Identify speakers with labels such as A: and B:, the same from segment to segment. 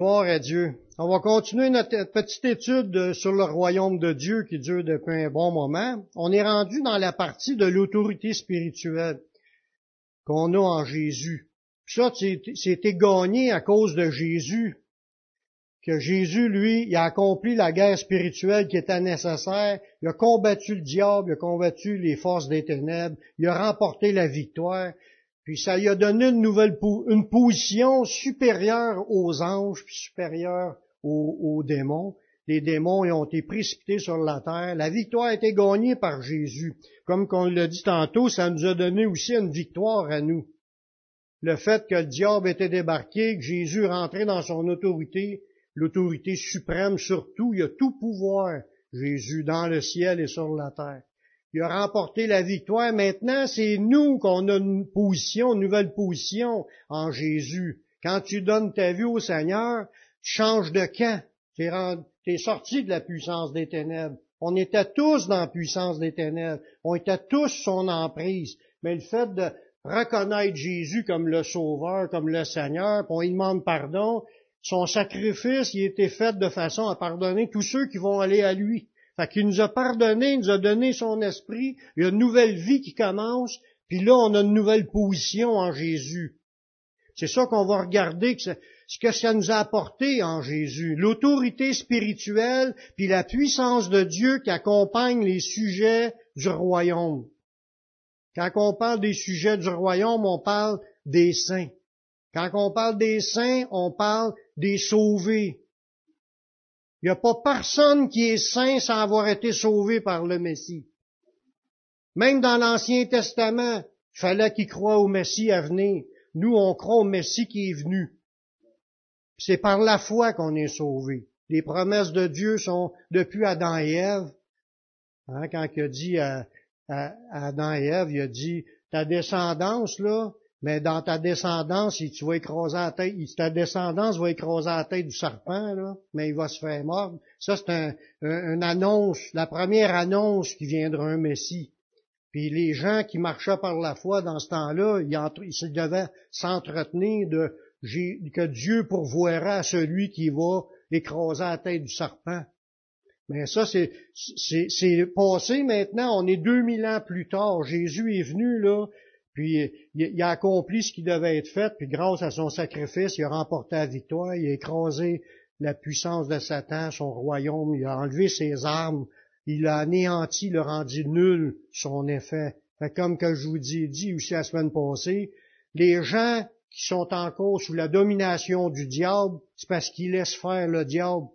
A: Gloire à Dieu. On va continuer notre petite étude sur le royaume de Dieu qui dure depuis un bon moment. On est rendu dans la partie de l'autorité spirituelle qu'on a en Jésus. Ça, c'était gagné à cause de Jésus. Que Jésus, lui, il a accompli la guerre spirituelle qui était nécessaire. Il a combattu le diable, il a combattu les forces des ténèbres, il a remporté la victoire. Puis ça lui a donné une nouvelle une position supérieure aux anges, puis supérieure aux, démons. Les démons ont été précipités sur la terre. La victoire a été gagnée par Jésus. Comme on l'a dit tantôt, ça nous a donné aussi une victoire à nous. Le fait que le diable était débarqué, que Jésus rentrait dans son autorité, l'autorité suprême sur tout, il a tout pouvoir, Jésus, dans le ciel et sur la terre. Il a remporté la victoire. Maintenant, c'est nous qu'on a une position, une nouvelle position en Jésus. Quand tu donnes ta vie au Seigneur, tu changes de camp. Tu es, sorti de la puissance des ténèbres. On était tous dans la puissance des ténèbres. On était tous son emprise. Mais le fait de reconnaître Jésus comme le Sauveur, comme le Seigneur, puis on lui demande pardon, son sacrifice, il était fait de façon à pardonner tous ceux qui vont aller à lui. Fait nous a pardonné, nous a donné son esprit, il y a une nouvelle vie qui commence, puis là, on a une nouvelle position en Jésus. C'est ça qu'on va regarder, ce que ça nous a apporté en Jésus. L'autorité spirituelle, puis la puissance de Dieu qui accompagne les sujets du royaume. Quand on parle des sujets du royaume, on parle des saints. Quand on parle des saints, on parle des sauvés. Il n'y a pas personne qui est saint sans avoir été sauvé par le Messie. Même dans l'Ancien Testament, il fallait qu'il croient au Messie à venir. Nous, on croit au Messie qui est venu. C'est par la foi qu'on est sauvé. Les promesses de Dieu sont depuis Adam et Ève. Hein, quand il a dit à, Adam et Ève, il a dit, ta descendance, là, mais dans ta descendance, tu vas écraser la tête, ta descendance va écraser la tête du serpent, là, mais il va se faire mordre. Ça, c'est un, une annonce, la première annonce qui viendra un Messie. Puis les gens qui marchaient par la foi dans ce temps-là, ils, ils devaient s'entretenir de que Dieu pourvoira à celui qui va écraser la tête du serpent. Mais ça, c'est, c'est, passé maintenant, on est 2000 ans plus tard. Jésus est venu, là, il, a accompli ce qui devait être fait, puis grâce à son sacrifice, il a remporté la victoire, il a écrasé la puissance de Satan, son royaume, il a enlevé ses armes, il a anéanti, il a rendu nul son effet. comme que je vous dis, dit aussi la semaine passée, les gens qui sont encore sous la domination du diable, c'est parce qu'ils laissent faire le diable.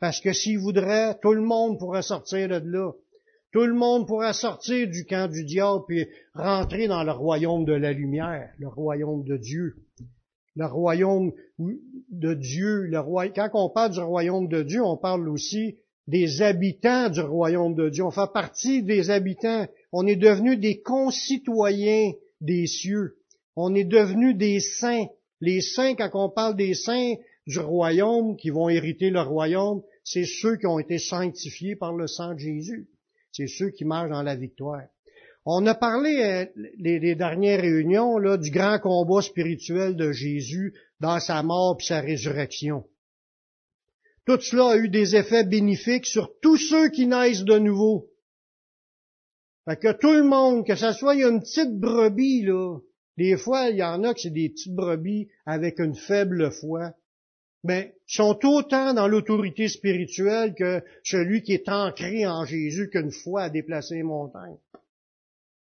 A: Parce que s'il voudrait, tout le monde pourrait sortir de là. Tout le monde pourra sortir du camp du diable et rentrer dans le royaume de la lumière, le royaume de Dieu. Le royaume de Dieu, le roi... quand on parle du royaume de Dieu, on parle aussi des habitants du royaume de Dieu. On fait partie des habitants. On est devenus des concitoyens des cieux. On est devenus des saints. Les saints, quand on parle des saints du royaume, qui vont hériter le royaume, c'est ceux qui ont été sanctifiés par le sang de Jésus. C'est ceux qui marchent dans la victoire. On a parlé euh, les, dernières réunions là, du grand combat spirituel de Jésus dans sa mort et sa résurrection. Tout cela a eu des effets bénéfiques sur tous ceux qui naissent de nouveau. Fait que tout le monde, que ce soit une petite brebis, là, des fois, il y en a que c'est des petites brebis avec une faible foi mais sont autant dans l'autorité spirituelle que celui qui est ancré en Jésus qu'une foi à déplacer les montagnes.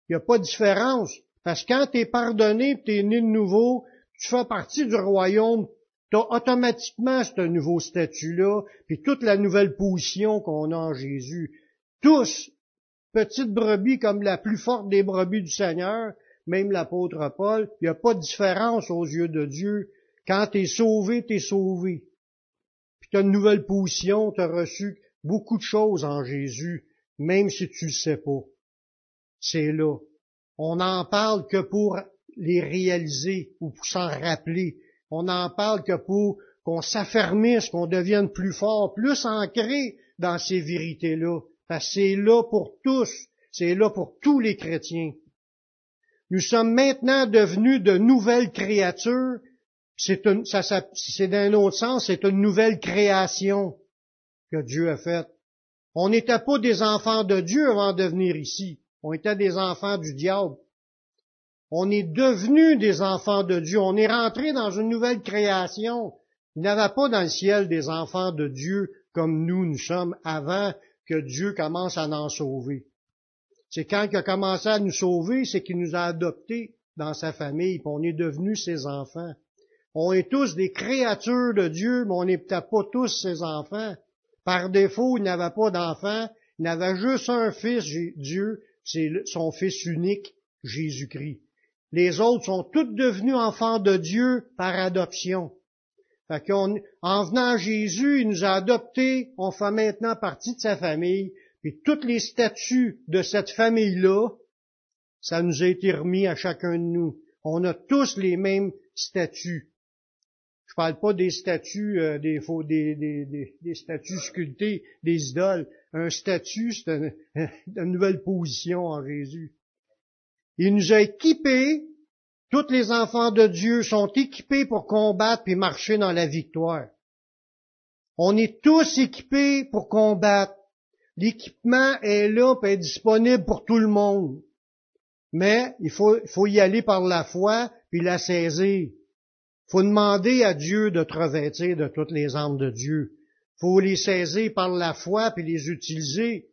A: Il n'y a pas de différence. Parce que quand tu es pardonné, tu es né de nouveau, tu fais partie du royaume, tu as automatiquement ce nouveau statut-là, puis toute la nouvelle position qu'on a en Jésus. Tous, petites brebis comme la plus forte des brebis du Seigneur, même l'apôtre Paul, il n'y a pas de différence aux yeux de Dieu quand tu sauvé, tu es sauvé. Puis tu as une nouvelle position, tu as reçu beaucoup de choses en Jésus, même si tu le sais pas. C'est là. On n'en parle que pour les réaliser ou pour s'en rappeler. On n'en parle que pour qu'on s'affermisse, qu'on devienne plus fort, plus ancré dans ces vérités-là. Parce que c'est là pour tous, c'est là pour tous les chrétiens. Nous sommes maintenant devenus de nouvelles créatures C'est d'un autre sens, c'est une nouvelle création que Dieu a faite. On n'était pas des enfants de Dieu avant de venir ici. On était des enfants du diable. On est devenus des enfants de Dieu. On est rentré dans une nouvelle création. Il n'y avait pas dans le ciel des enfants de Dieu comme nous, nous sommes avant que Dieu commence à en sauver. C'est quand il a commencé à nous sauver, c'est qu'il nous a adoptés dans sa famille, puis on est devenus ses enfants. On est tous des créatures de Dieu, mais on n'est peut-être pas tous ses enfants. Par défaut, il n'avait pas d'enfant, il n'avait juste un fils, Dieu, c'est son fils unique, Jésus-Christ. Les autres sont tous devenus enfants de Dieu par adoption. Fait en venant à Jésus, il nous a adoptés, on fait maintenant partie de sa famille, puis tous les statuts de cette famille-là, ça nous a été remis à chacun de nous. On a tous les mêmes statuts. Parle pas des statuts, euh, des, des, des, statuts sculptés, des idoles. Un statut, c'est une, une nouvelle position en Jésus. Il nous a équipés tous les enfants de Dieu sont équipés pour combattre et marcher dans la victoire. On est tous équipés pour combattre. L'équipement est là et est disponible pour tout le monde. Mais il faut, faut y aller par la foi puis la saisir. Faut demander à Dieu de te revêtir de toutes les armes de Dieu. Faut les saisir par la foi puis les utiliser.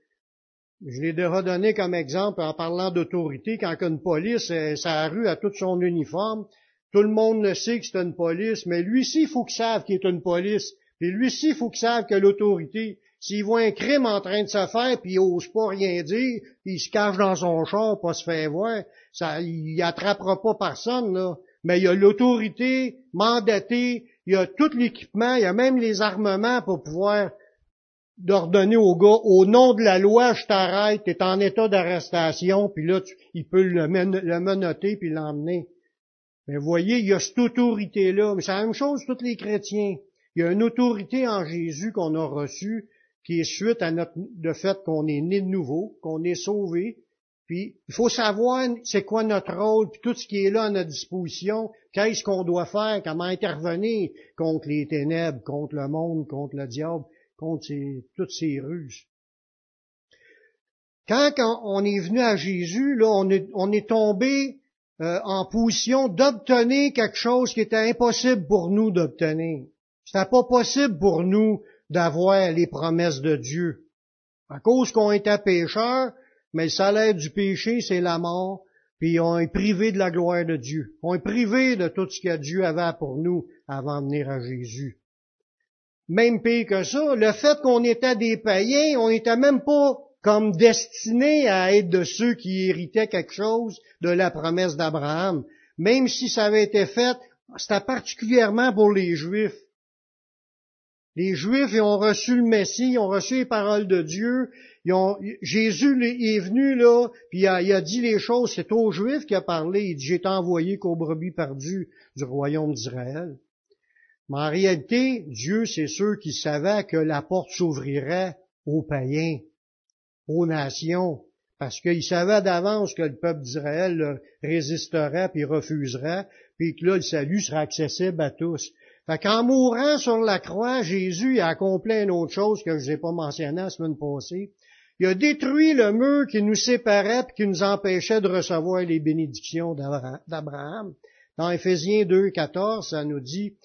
A: Je l'ai déjà donné comme exemple en parlant d'autorité, quand une police, sa rue a tout son uniforme, tout le monde le sait que c'est une police, mais lui-ci, il faut qu'il sache qu'il est une police. Et lui-ci, il faut qu'il sache que l'autorité, s'il voit un crime en train de se faire, puis il ose pas rien dire, puis il se cache dans son char, pas se faire voir, ça, il attrapera pas personne, là. Mais il y a l'autorité mandatée, il y a tout l'équipement, il y a même les armements pour pouvoir d'ordonner au gars, au nom de la loi, je t'arrête, tu es en état d'arrestation, puis là, il peut le, menotter puis l'emmener. Mais voyez, il y a cette autorité-là. Mais c'est la même chose tous les chrétiens. Il y a une autorité en Jésus qu'on a reçue, qui est suite à notre, le fait qu'on est né de nouveau, qu'on est sauvé. Puis, il faut savoir c'est quoi notre rôle, puis tout ce qui est là à notre disposition, qu'est-ce qu'on doit faire, comment intervenir contre les ténèbres, contre le monde, contre le diable contre toutes ces ruses? Quand, on est venu à Jésus, là, on est, tombé euh, en position d'obtenir quelque chose qui était impossible pour nous d'obtenir. C'était pas possible pour nous d'avoir les promesses de Dieu. À cause qu'on était pécheurs, mais le salaire du péché, c'est la mort, puis on est privé de la gloire de Dieu. On est privé de tout ce que Dieu avait pour nous avant de venir à Jésus. Même pire que ça, le fait qu'on était des païens, on n'était même pas comme destinés à être de ceux qui héritaient quelque chose de la promesse d'Abraham. Même si ça avait été fait, c'était particulièrement pour les Juifs. Les Juifs, ils ont reçu le Messie, ils ont reçu les paroles de Dieu. Jésus est venu là, puis il a, dit les choses. C'est aux Juifs qu'il a parlé. Il dit, j'ai été envoyé qu'aux brebis perdues du royaume d'Israël. Mais en réalité, Dieu, c'est ceux qui savaient que la porte s'ouvrirait aux païens, aux nations, parce qu'ils savaient d'avance que le peuple d'Israël résisterait puis refuserait, puis que là, le salut serait accessible à tous. Fait qu'en mourant sur la croix, Jésus a accompli une autre chose que je n'ai pas mentionné la semaine passée. Il a détruit le mur qui nous séparait et qui nous empêchait de recevoir les bénédictions d'Abraham. Dans Éphésiens 2, 14, ça nous dit,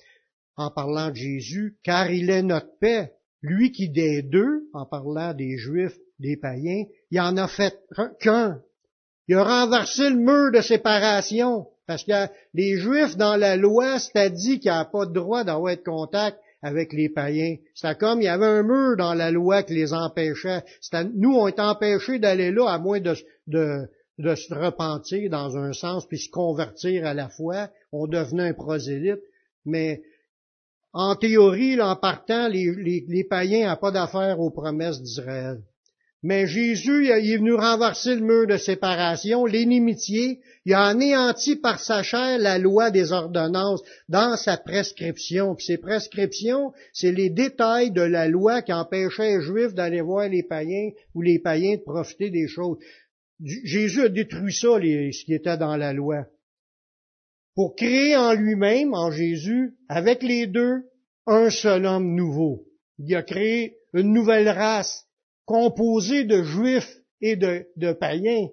A: en parlant de Jésus, car il est notre paix. Lui qui des deux, en parlant des Juifs, des païens, il en a fait qu'un. Il a renversé le mur de séparation. Parce que les Juifs, dans la loi, c'était dit qu'il n'y a pas de droit d'avoir de contact avec les païens. C'était comme il y avait un mur dans la loi qui les empêchait. Nous, on est empêchés d'aller là à moins de, se repentir dans un sens puis se convertir à la foi. On devenait un prosélyte. Mais en théorie, en partant, les, païens n'ont pas d'affaire aux promesses d'Israël. Mais Jésus, il est venu renverser le mur de séparation, l'inimitié, il a anéanti par sa chair la loi des ordonnances dans sa prescription. Puis ces prescriptions, c'est les détails de la loi qui empêchait les Juifs d'aller voir les païens ou les païens de profiter des choses. Jésus a détruit ça, ce qui était dans la loi pour créer en lui-même, en Jésus, avec les deux, un seul homme nouveau. Il a créé une nouvelle race composée de juifs et de, païens,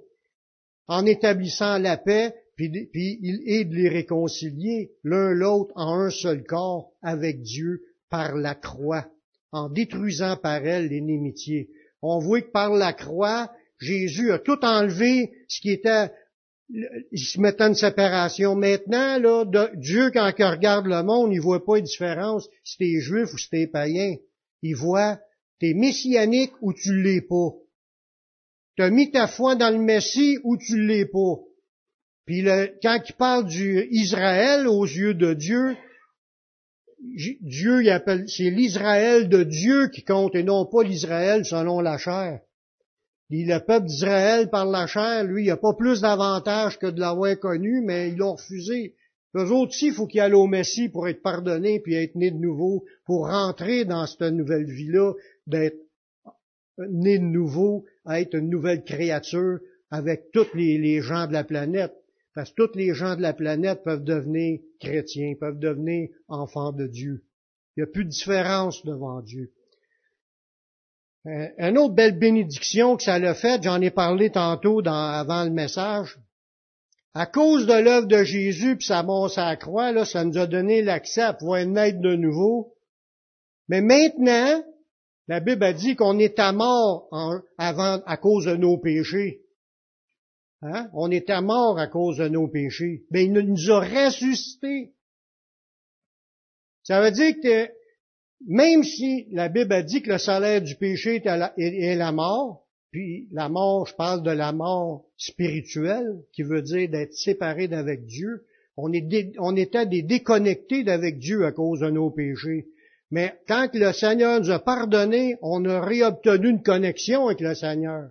A: en établissant la paix, puis, il est de les réconcilier l'un l'autre en un seul corps avec Dieu par la croix, en détruisant par elle l'inimitié. On voit que par la croix, Jésus a tout enlevé ce qui était il se mettait une séparation. Maintenant, là, Dieu, quand il regarde le monde, il voit pas de différence si t'es juif ou si t'es païen. Il voit, t'es messianique ou tu l'es pas. T'as mis ta foi dans le Messie ou tu l'es pas. Puis quand il parle du Israël aux yeux de Dieu, Dieu, il appelle, c'est l'Israël de Dieu qui compte et non pas l'Israël selon la chair. Le peuple d'Israël par la chair, lui, il a pas plus d'avantages que de l'avoir connu, mais ils l'ont refusé. Eux autres aussi, il faut qu'ils aillent au Messie pour être pardonnés puis être nés de nouveau, pour rentrer dans cette nouvelle vie-là, d'être né de nouveau, être une nouvelle créature avec tous les, les gens de la planète. Parce que tous les gens de la planète peuvent devenir chrétiens, peuvent devenir enfants de Dieu. Il n'y a plus de différence devant Dieu. Euh, une autre belle bénédiction que ça l'a faite, j'en ai parlé tantôt dans, avant le message. À cause de l'œuvre de Jésus puis sa mort à la croix, là, ça nous a donné l'accès à pouvoir naître de nouveau. Mais maintenant, la Bible a dit qu'on est à mort avant, à cause de nos péchés. Hein? On était mort à cause de nos péchés. Mais il nous a ressuscités. Ça veut dire que même si la Bible a dit que le salaire du péché est la, mort, puis la mort, je parle de la mort spirituelle, qui veut dire d'être séparé d'avec Dieu, on, est on était des déconnectés d'avec Dieu à cause de nos péchés. Mais quand le Seigneur nous a pardonné, on a réobtenu une connexion avec le Seigneur.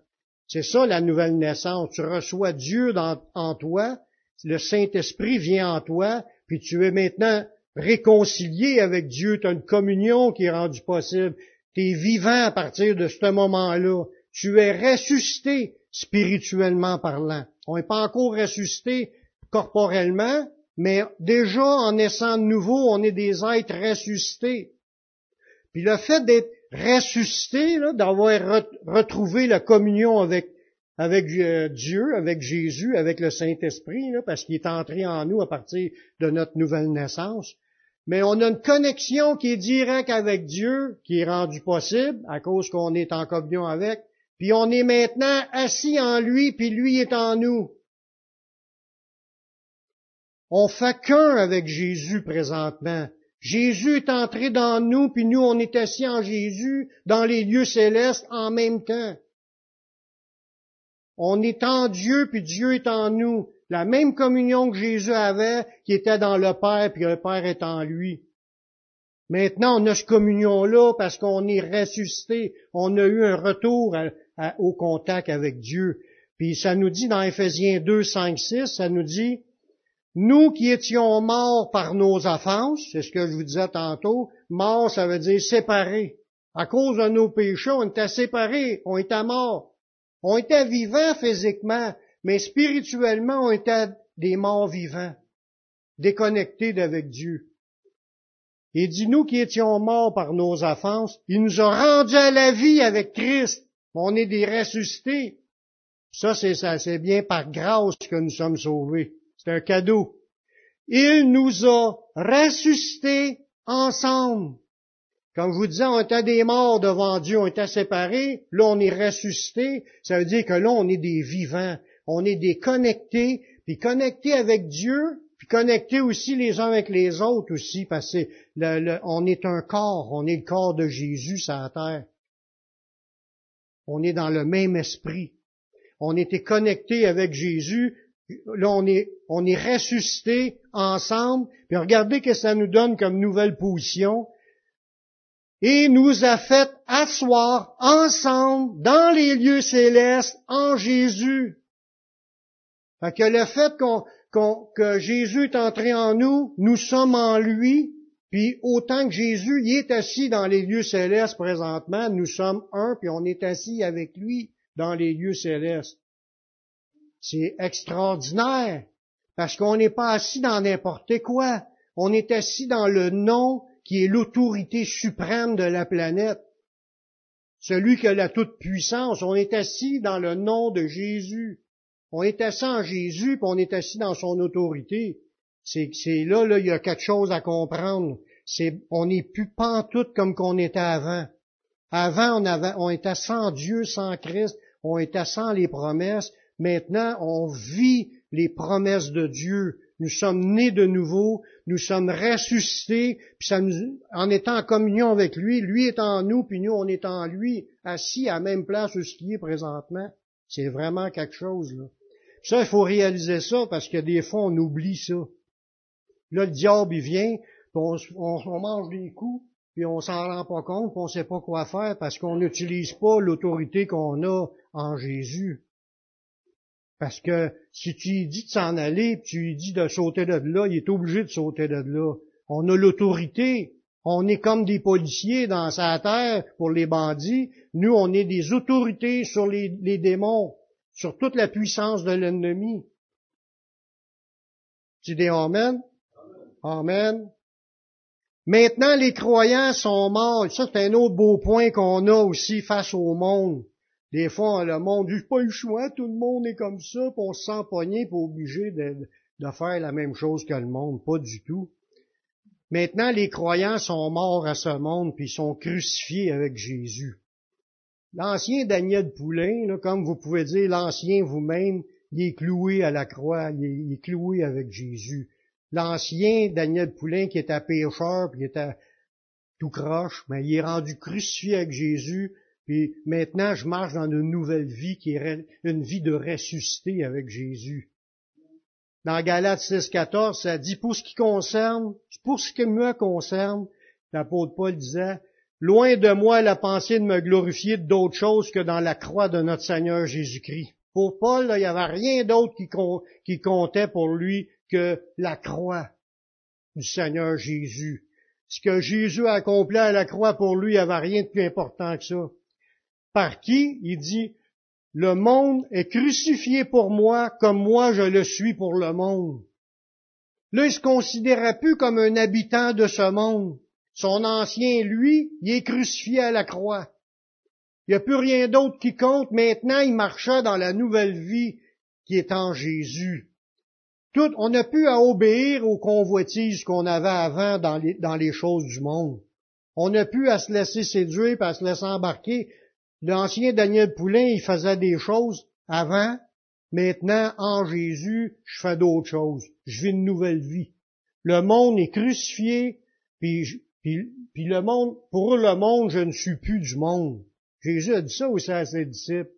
A: C'est ça la nouvelle naissance. Tu reçois Dieu en toi, le Saint-Esprit vient en toi, puis tu es maintenant réconcilié avec Dieu, tu as une communion qui est rendue possible. Tu es vivant à partir de ce moment-là. Tu es ressuscité spirituellement parlant. On n'est pas encore ressuscité corporellement, mais déjà en naissant de nouveau, on est des êtres ressuscités. Puis le fait d'être ressuscité, d'avoir retrouvé la communion avec, euh, Dieu, avec Jésus, avec le Saint-Esprit, parce qu'il est entré en nous à partir de notre nouvelle naissance, mais on a une connexion qui est directe avec Dieu, qui est rendue possible à cause qu'on est en communion avec, puis on est maintenant assis en lui, puis lui est en nous. On fait qu'un avec Jésus présentement. Jésus est entré dans nous, puis nous, on est assis en Jésus dans les lieux célestes en même temps. On est en Dieu, puis Dieu est en nous la même communion que Jésus avait, qui était dans le Père, puis le Père est en lui. Maintenant, on a cette communion-là parce qu'on est ressuscité, on a eu un retour au contact avec Dieu. Puis ça nous dit dans Ephésiens 2, 5, 6, ça nous dit, nous qui étions morts par nos offenses, c'est ce que je vous disais tantôt, mort, ça veut dire séparés. À cause de nos péchés, on était séparés, on était morts. On était vivants physiquement, mais spirituellement, on était des morts vivants, déconnectés d'avec Dieu. Et dit, nous qui étions morts par nos offenses, il nous a rendus à la vie avec Christ. On est des ressuscités. Ça, c'est ça, c'est bien par grâce que nous sommes sauvés. C'est un cadeau. Il nous a ressuscités ensemble. Comme je vous disais, on était des morts devant Dieu, on était séparés. Là, on est ressuscités. Ça veut dire que là, on est des vivants on est des connectés, puis connectés avec Dieu, puis connectés aussi les uns avec les autres aussi, parce que on est un corps, on est le corps de Jésus sur la terre. On est dans le même esprit. On était connectés avec Jésus. Là, on est, on est ressuscités ensemble. Puis regardez que ça nous donne comme nouvelle position. Et nous a fait asseoir ensemble dans les lieux célestes en Jésus. Fait que le fait que Jésus est entré en nous, nous sommes en lui, puis autant que Jésus y est assis dans les lieux célestes présentement, nous sommes un, puis on est assis avec lui dans les lieux célestes. C'est extraordinaire. Parce qu'on n'est pas assis dans n'importe quoi. On est assis dans le nom qui est l'autorité suprême de la planète. Celui qui a la toute-puissance. On est assis dans le nom de Jésus. On est assis Jésus, puis on est assis dans son autorité. C'est, là, là, il y a quelque chose à comprendre. C'est, on n'est plus pantoute comme qu'on était avant. Avant, on, avait, on était sans Dieu, sans Christ, on était sans les promesses. Maintenant, on vit les promesses de Dieu. Nous sommes nés de nouveau, nous sommes ressuscités, puis en étant en communion avec lui, lui est en nous, puis nous on est en lui, assis à la même place où ce qui est présentement. C'est vraiment quelque chose là. ça, il faut réaliser ça parce que des fois on oublie ça. Là, le diable il vient, on, on, mange des coups, puis on s'en rend pas compte, puis on sait pas quoi faire parce qu'on n'utilise pas l'autorité qu'on a en Jésus. Parce que si tu dis de s'en aller, puis tu dis de sauter de là, il est obligé de sauter de là. On a l'autorité. On est comme des policiers dans sa terre pour les bandits. Nous, on est des autorités sur les, démons, sur toute la puissance de l'ennemi. Tu dis Amen? Amen. Maintenant, les croyants sont morts. Ça, c'est un autre beau point qu'on a aussi face au monde. Des fois, le monde dit pas le choix, tout le monde est comme ça, puis on pour obligé de, faire la même chose que le monde. Pas du tout. Maintenant, les croyants sont morts à ce monde, puis sont crucifiés avec Jésus. L'ancien Daniel Poulain, comme vous pouvez dire, l'ancien vous-même, il est cloué à la croix, il est, cloué avec Jésus. L'ancien Daniel Poulain qui était pécheur, puis qui était tout croche, mais il est rendu crucifié avec Jésus, puis maintenant, je marche dans une nouvelle vie qui est une vie de ressuscité avec Jésus. Dans Galates 6, 14, ça dit, pour ce qui concerne, pour ce qui me concerne, l'apôtre Paul disait, loin de moi la pensée de me glorifier d'autre chose que dans la croix de notre Seigneur Jésus-Christ. Pour Paul, il n'y avait rien d'autre qui, comptait pour lui que la croix du Seigneur Jésus. Ce que Jésus a accompli à la croix pour lui, il n'y avait rien de plus important que ça par qui il dit, le monde est crucifié pour moi comme moi je le suis pour le monde. Là, il se considérait plus comme un habitant de ce monde. Son ancien, lui, il est crucifié à la croix. Il n'y a plus rien d'autre qui compte. Maintenant, il marcha dans la nouvelle vie qui est en Jésus. Tout, on n'a plus à obéir aux convoitises qu'on avait avant dans les, dans les choses du monde. On n'a plus à se laisser séduire et à se laisser embarquer L'ancien Daniel Poulain, il faisait des choses avant. Maintenant, en Jésus, je fais d'autres choses. Je vis une nouvelle vie. Le monde est crucifié, puis, le monde, pour le monde, je ne suis plus du monde. Jésus a dit ça aussi à ses disciples.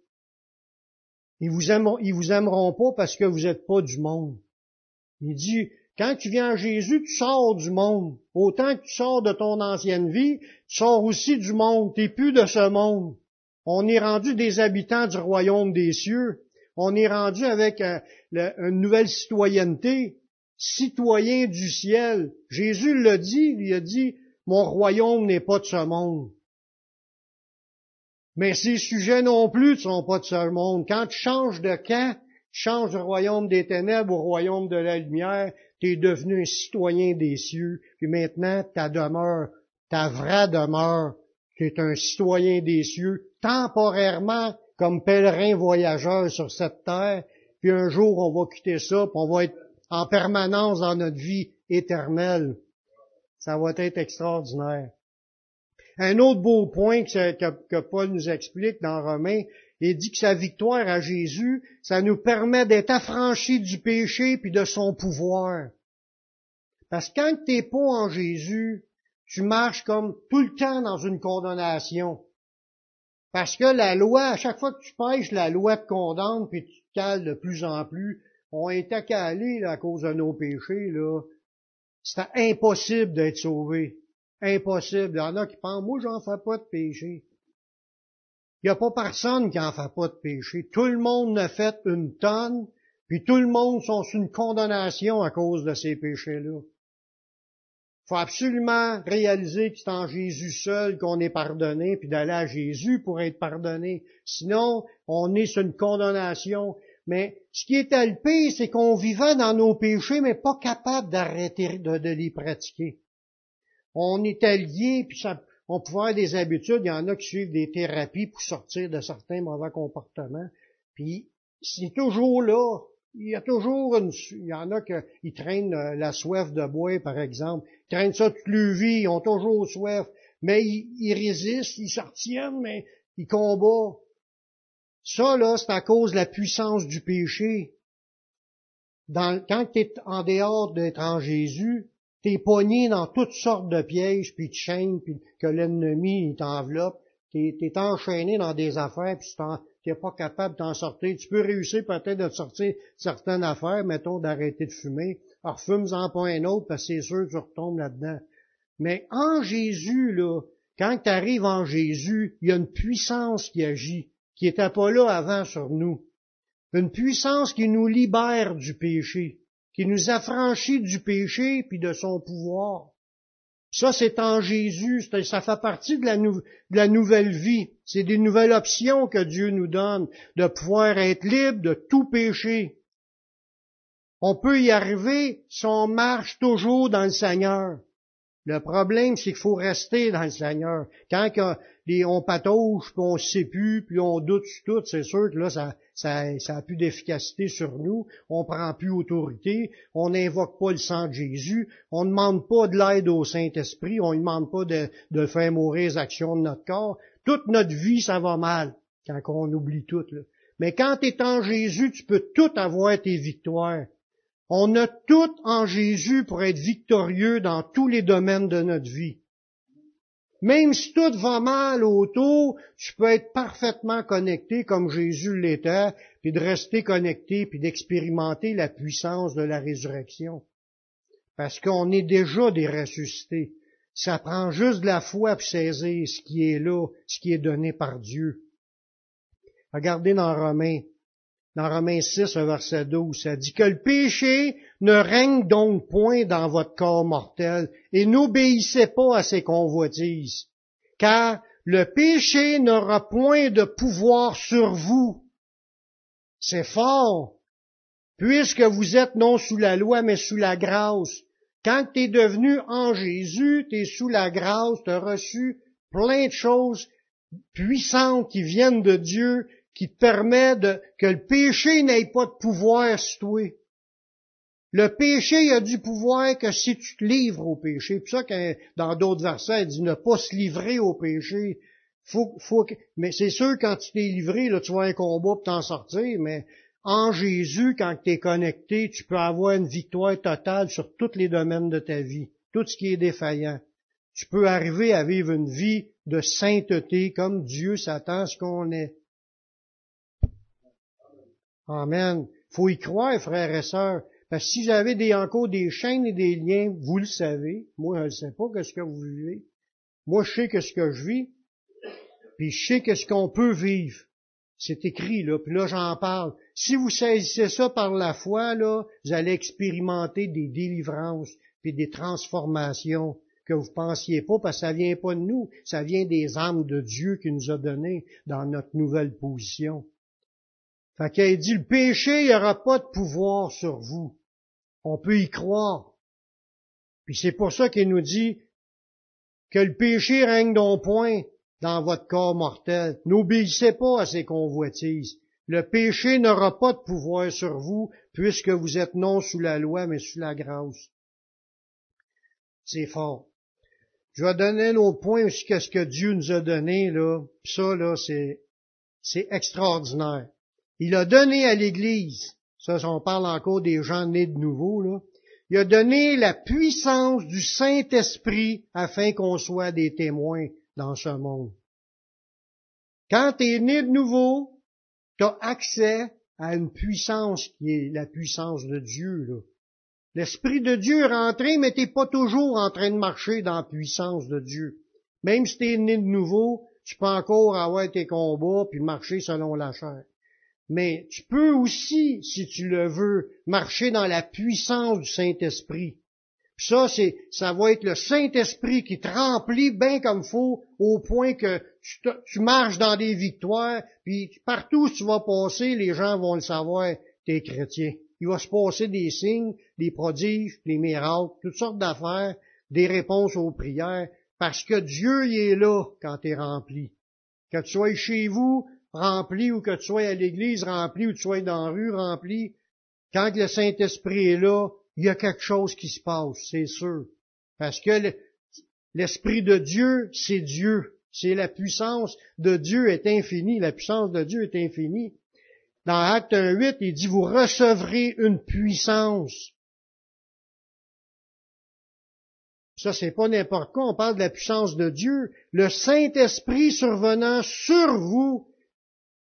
A: Ils vous aimeront, ils vous aimeront pas parce que vous n'êtes pas du monde. Il dit, quand tu viens à Jésus, tu sors du monde. Autant que tu sors de ton ancienne vie, tu sors aussi du monde. Tu n'es plus de ce monde. On est rendu des habitants du royaume des cieux. On est rendu avec euh, une nouvelle citoyenneté, citoyen du ciel. Jésus l'a dit, il a dit, mon royaume n'est pas de ce monde. Mais ces sujets non plus ne sont pas de ce monde. Quand tu changes de camp, tu changes du royaume des ténèbres au royaume de la lumière, tu es devenu un citoyen des cieux, puis maintenant ta demeure, ta vraie demeure, tu es un citoyen des cieux, temporairement comme pèlerin voyageur sur cette terre, puis un jour on va quitter ça, puis on va être en permanence dans notre vie éternelle. Ça va être extraordinaire. Un autre beau point que, Paul nous explique dans Romains, il dit que sa victoire à Jésus, ça nous permet d'être affranchis du péché puis de son pouvoir. Parce que quand tu n'es pas en Jésus, tu marches comme tout le temps dans une condamnation. Parce que la loi, à chaque fois que tu pêches, la loi te condamne, puis tu te cales de plus en plus. On est calés à cause de nos péchés, là. C'est impossible d'être sauvé. Impossible. Il y en a qui pensent, moi, j'en fais pas de péché. Il n'y a pas personne qui en fait pas de péché. Tout le monde a fait une tonne, puis tout le monde sont sous une condamnation à cause de ces péchés-là faut absolument réaliser que c'est en Jésus seul qu'on est pardonné, puis d'aller à Jésus pour être pardonné. Sinon, on est sur une condamnation. Mais ce qui était le pire, c'est qu'on vivait dans nos péchés, mais pas capable d'arrêter de, les pratiquer. On était liés, puis ça, on pouvait avoir des habitudes. Il y en a qui suivent des thérapies pour sortir de certains mauvais comportements. Puis c'est toujours là. Il y a toujours une, il y en a qui traînent euh, la soif de bois, par exemple. Traînent ça toute leur vie, ils ont toujours soif. Mais ils, résistent, ils s'artiennent, mais ils combattent. Ça, là, c'est à cause de la puissance du péché. Dans, quand tu es en dehors d'être en Jésus, tu es pogné dans toutes sortes de pièges, puis de chaînes, puis que l'ennemi t'enveloppe. Tu es, enchaîné dans des affaires, puis tu n'es pas capable de t'en sortir. Tu peux réussir peut-être de sortir certaines affaires, mettons d'arrêter de fumer. Alors fume-en pas un autre, parce que c'est sûr que là-dedans. Mais en Jésus, là, quand tu arrives en Jésus, il y a une puissance qui agit qui n'était pas là avant sur nous. Une puissance qui nous libère du péché, qui nous affranchit du péché puis de son pouvoir. Ça, c'est en Jésus, ça fait partie de la, de la nouvelle vie. C'est des nouvelles options que Dieu nous donne, de pouvoir être libre de tout péché. On peut y arriver si on marche toujours dans le Seigneur. Le problème, c'est qu'il faut rester dans le Seigneur. Quand on patauge, puis on sait plus, puis on doute sur tout, c'est sûr que là, ça, ça, ça plus d'efficacité sur nous. On prend plus autorité. On n'invoque pas le sang de Jésus. On ne demande pas de l'aide au Saint-Esprit. On ne demande pas de, de faire mourir les actions de notre corps. Toute notre vie, ça va mal quand on oublie tout. Mais quand tu es en Jésus, tu peux tout avoir tes victoires. On a tout en Jésus pour être victorieux dans tous les domaines de notre vie. Même si tout va mal autour, tu peux être parfaitement connecté comme Jésus l'était, puis de rester connecté, puis d'expérimenter la puissance de la résurrection. Parce qu'on est déjà des ressuscités. Ça prend juste de la foi pour saisir ce qui est là, ce qui est donné par Dieu. Regardez dans Romains dans Romains 6, verset 12, ça dit que le péché ne règne donc point dans votre corps mortel et n'obéissez pas à ses convoitises, car le péché n'aura point de pouvoir sur vous. C'est fort, puisque vous êtes non sous la loi, mais sous la grâce. Quand tu es devenu en Jésus, tu es sous la grâce, tu as reçu plein de choses puissantes qui viennent de Dieu, qui te permet que le péché n'ait pas de pouvoir sur toi. Le péché a du pouvoir que si tu te livres au péché. C'est ça que dans d'autres versets, il dit ne pas se livrer au péché. Faut, faut mais c'est sûr, quand tu t'es livré, là, tu vas un combat pour t'en sortir, mais en Jésus, quand tu es connecté, tu peux avoir une victoire totale sur tous les domaines de ta vie, tout ce qui est défaillant. Tu peux arriver à vivre une vie de sainteté comme Dieu s'attend à ce qu'on est. Amen. Faut y croire, frères et sœurs. Parce que si j'avais des, encore des chaînes et des liens, vous le savez. Moi, je ne sais pas qu'est-ce que vous vivez. Moi, je sais qu'est-ce que je vis. Puis je sais qu'est-ce qu'on peut vivre. C'est écrit, là. Puis là, j'en parle. Si vous saisissez ça par la foi, là, vous allez expérimenter des délivrances puis des transformations que vous pensiez pas, parce que ça vient pas de nous. Ça vient des âmes de Dieu qui nous a données dans notre nouvelle position. Fait dit, le péché, il n'y aura pas de pouvoir sur vous. On peut y croire. Puis c'est pour ça qu'il nous dit que le péché règne donc point dans votre corps mortel. N'obéissez pas à ses convoitises. Le péché n'aura pas de pouvoir sur vous, puisque vous êtes non sous la loi, mais sous la grâce. C'est fort. Je vais donner un autre point aussi qu'est-ce que Dieu nous a donné, là. ça, là, c'est, c'est extraordinaire. Il a donné à l'Église, ça on parle encore des gens nés de nouveau, là, il a donné la puissance du Saint-Esprit afin qu'on soit des témoins dans ce monde. Quand tu es né de nouveau, tu as accès à une puissance qui est la puissance de Dieu. L'Esprit de Dieu est rentré, mais tu pas toujours en train de marcher dans la puissance de Dieu. Même si tu es né de nouveau, tu peux encore avoir tes combats puis marcher selon la chair. Mais tu peux aussi, si tu le veux, marcher dans la puissance du Saint-Esprit. Puis ça, c'est, ça va être le Saint-Esprit qui te remplit bien comme faut, au point que tu, tu, marches dans des victoires, puis partout où tu vas passer, les gens vont le savoir, t'es chrétien. Il va se passer des signes, des prodiges, des miracles, toutes sortes d'affaires, des réponses aux prières, parce que Dieu y est là quand tu es rempli. Que tu sois chez vous rempli ou que tu sois à l'église rempli ou que tu sois dans la rue rempli, quand le Saint-Esprit est là, il y a quelque chose qui se passe, c'est sûr. Parce que l'Esprit de Dieu, c'est Dieu. C'est la puissance de Dieu est infinie. La puissance de Dieu est infinie. Dans Acte 1.8, il dit, vous recevrez une puissance. Ça, c'est pas n'importe quoi. On parle de la puissance de Dieu. Le Saint-Esprit survenant sur vous.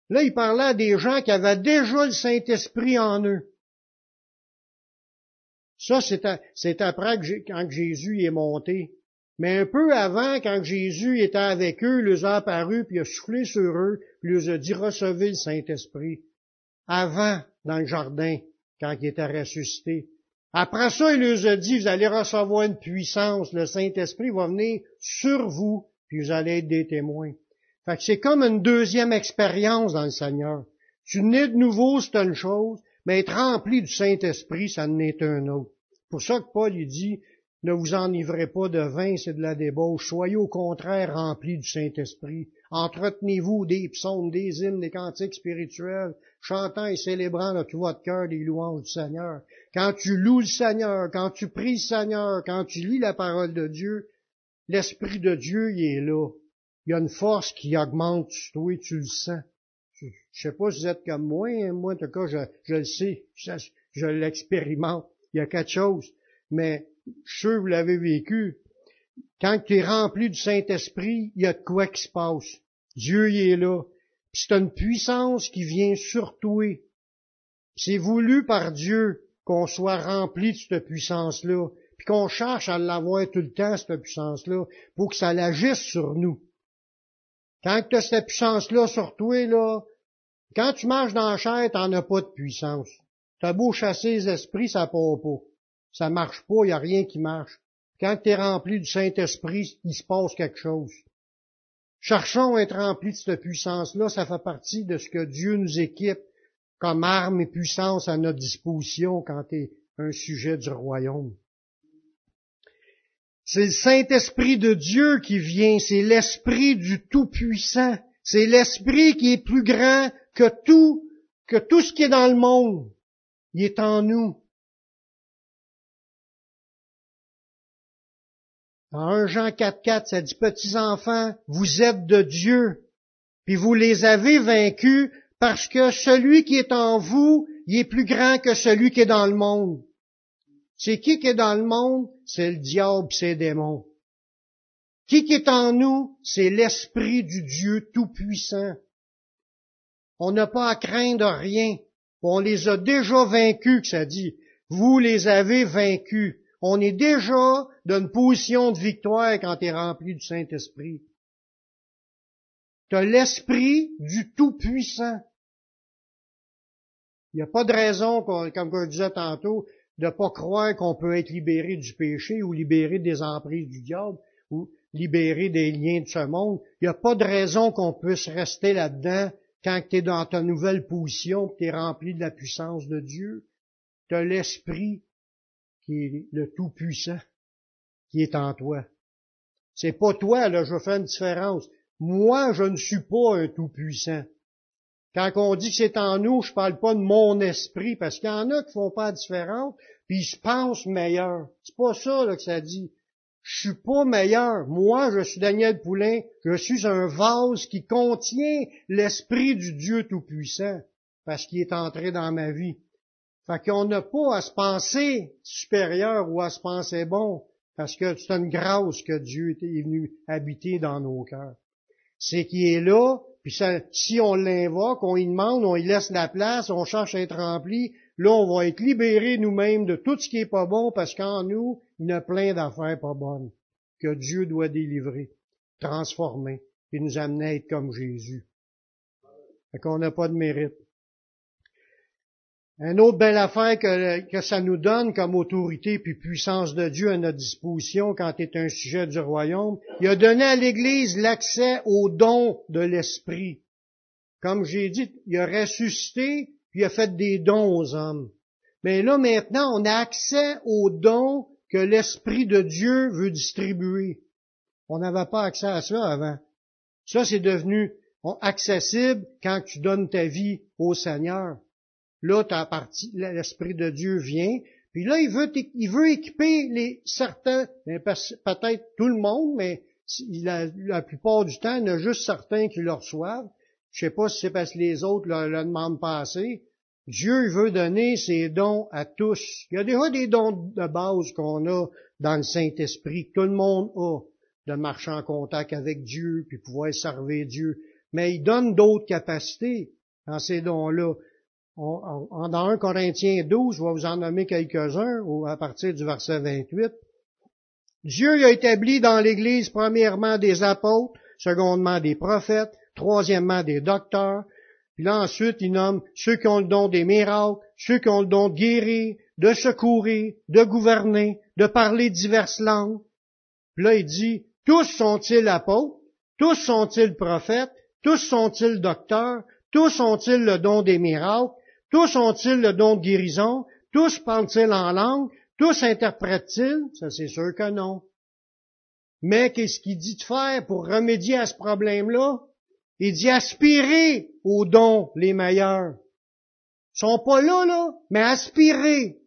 A: Là, il parlait à des gens qui avaient déjà le Saint-Esprit en eux. Ça, c'est après que quand Jésus est monté. Mais un peu avant, quand Jésus était avec eux, il les a apparu, puis il a soufflé sur eux, puis il les a dit, recevez le Saint-Esprit. Avant, dans le jardin, quand il était ressuscité. Après ça, il les a dit, vous allez recevoir une puissance, le Saint-Esprit va venir sur vous, puis vous allez être des témoins. Fait que c'est comme une deuxième expérience dans le Seigneur. Tu nais de nouveau, c'est une chose, mais être rempli du Saint-Esprit, ça en est un autre. pour ça que Paul lui dit, ne vous enivrez pas de vin, c'est de la débauche. Soyez au contraire remplis du Saint-Esprit. Entretenez-vous des psaumes, des hymnes, des cantiques spirituels, chantant et célébrant de tout votre cœur des louanges du Seigneur. Quand tu loues le Seigneur, quand tu pries le Seigneur, quand tu lis la parole de Dieu, l'Esprit de Dieu, il est là. Il y a une force qui augmente toi, tu le sens. Je, sais pas si vous êtes comme moi, hein. moi en tout cas, je, le sais, je, l'expérimente. Il y a quelque chose. Mais je vous l'avez vécu. Quand tu es rempli du Saint-Esprit, il y a de quoi qui se passe. Dieu y est là. c'est une puissance qui vient sur toi. C'est voulu par Dieu qu'on soit rempli de cette puissance-là, puis qu'on cherche à l'avoir tout le temps, cette puissance-là, pour que ça l'agisse sur nous. Quand tu cette puissance-là sur toi, là, quand tu marches dans la chair, t'en as pas de puissance. T'as beau chasser les esprits, ça part pas. Ça marche pas, il y a rien qui marche. Quand tu es rempli du Saint-Esprit, il se passe quelque chose. Cherchons à être remplis de cette puissance-là, ça fait partie de ce que Dieu nous équipe comme arme et puissance à notre disposition quand tu es un sujet du royaume. C'est le Saint-Esprit de Dieu qui vient, c'est l'Esprit du Tout-Puissant, c'est l'Esprit qui est plus grand que tout, que tout ce qui est dans le monde. Il est en nous. Dans 1 Jean 4.4, ça dit, petits enfants, vous êtes de Dieu, puis vous les avez vaincus parce que celui qui est en vous, il est plus grand que celui qui est dans le monde. C'est qui qui est dans le monde? C'est le diable, c'est les démons. Qui qui est en nous? C'est l'Esprit du Dieu Tout-Puissant. On n'a pas à craindre rien. On les a déjà vaincus, que ça dit. Vous les avez vaincus. On est déjà dans une position de victoire quand tu es rempli du Saint-Esprit. Tu as l'Esprit du Tout-Puissant. Il n'y a pas de raison, comme je disais tantôt, de pas croire qu'on peut être libéré du péché ou libéré des emprises du diable ou libéré des liens de ce monde. Il n'y a pas de raison qu'on puisse rester là-dedans quand tu es dans ta nouvelle position, que tu es rempli de la puissance de Dieu. Tu as l'Esprit qui est le Tout-Puissant qui est en toi. C'est pas toi, là, je fais une différence. Moi, je ne suis pas un Tout-Puissant. Quand on dit que c'est en nous, je parle pas de mon esprit, parce qu'il y en a qui font pas la différence, puis ils se pensent meilleurs. C'est pas ça là, que ça dit. Je suis pas meilleur. Moi, je suis Daniel Poulain. Je suis un vase qui contient l'esprit du Dieu Tout-Puissant, parce qu'il est entré dans ma vie. Fait qu'on n'a pas à se penser supérieur ou à se penser bon, parce que c'est une grâce que Dieu est venu habiter dans nos cœurs. C'est qu'il est là, puis si on l'invoque, on y demande, on y laisse la place, on cherche à être rempli, là, on va être libéré nous-mêmes de tout ce qui est pas bon, parce qu'en nous, il y a plein d'affaires pas bonnes que Dieu doit délivrer, transformer, et nous amener à être comme Jésus. Fait qu'on n'a pas de mérite. Un autre belle affaire que, ça nous donne comme autorité puis puissance de Dieu à notre disposition quand est un sujet du royaume, il a donné à l'Église l'accès aux dons de l'Esprit. Comme j'ai dit, il a ressuscité puis il a fait des dons aux hommes. Mais là maintenant, on a accès aux dons que l'Esprit de Dieu veut distribuer. On n'avait pas accès à ça avant. Ça, c'est devenu accessible quand tu donnes ta vie au Seigneur. Là, ta partie, l'Esprit de Dieu vient, puis là, il veut, équiper les certains, peut-être tout le monde, mais la, plupart du temps, il y en a juste certains qui le reçoivent. Je sais pas si c'est parce que les autres le, le demandent pas assez. Dieu veut donner ses dons à tous. Il y a déjà des dons de base qu'on a dans le Saint-Esprit, tout le monde a, de marcher en contact avec Dieu, puis pouvoir servir Dieu. Mais il donne d'autres capacités dans ces dons-là dans 1 Corinthiens 12, je vais vous en nommer quelques-uns à partir du verset 28. Dieu a établi dans l'Église premièrement des apôtres, secondement des prophètes, troisièmement des docteurs, puis là ensuite il nomme ceux qui ont le don des miracles, ceux qui ont le don de guérir, de secourir, de gouverner, de parler diverses langues. Puis là il dit, tous sont-ils apôtres, tous sont-ils prophètes, tous sont-ils docteurs, tous ont-ils le don des miracles, tous ont-ils le don de guérison? Tous parlent-ils en langue? Tous interprètent-ils? Ça, c'est sûr que non. Mais qu'est-ce qu'il dit de faire pour remédier à ce problème-là? Il dit aspirer aux dons les meilleurs. Ils sont pas là, là, mais aspirer.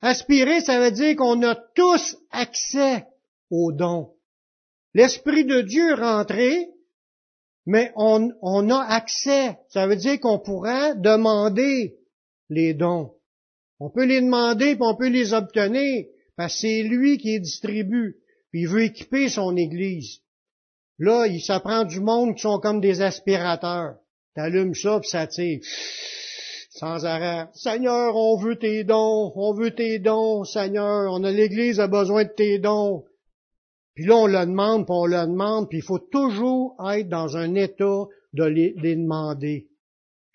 A: Aspirer, ça veut dire qu'on a tous accès aux dons. L'Esprit de Dieu rentré, mais on, on a accès. Ça veut dire qu'on pourrait demander les dons. On peut les demander, puis on peut les obtenir, parce que c'est lui qui les distribue. Puis il veut équiper son Église. Là, il s'apprend du monde qui sont comme des aspirateurs. T'allumes ça, puis ça tire. Sans arrêt. Seigneur, on veut tes dons, on veut tes dons, Seigneur. On a l'Église a besoin de tes dons. Puis là, on le demande, puis on le demande, puis il faut toujours être dans un état de les, demander.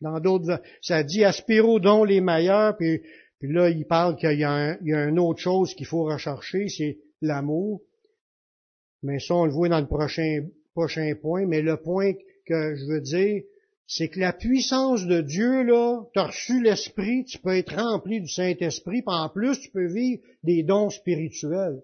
A: Dans d'autres, ça dit aspiro dont les meilleurs, puis, là, il parle qu'il y, a une autre chose qu'il faut rechercher, c'est l'amour. Mais ça, on le voit dans le prochain, prochain point. Mais le point que je veux dire, c'est que la puissance de Dieu, là, tu as reçu l'Esprit, tu peux être rempli du Saint-Esprit, puis en plus, tu peux vivre des dons spirituels,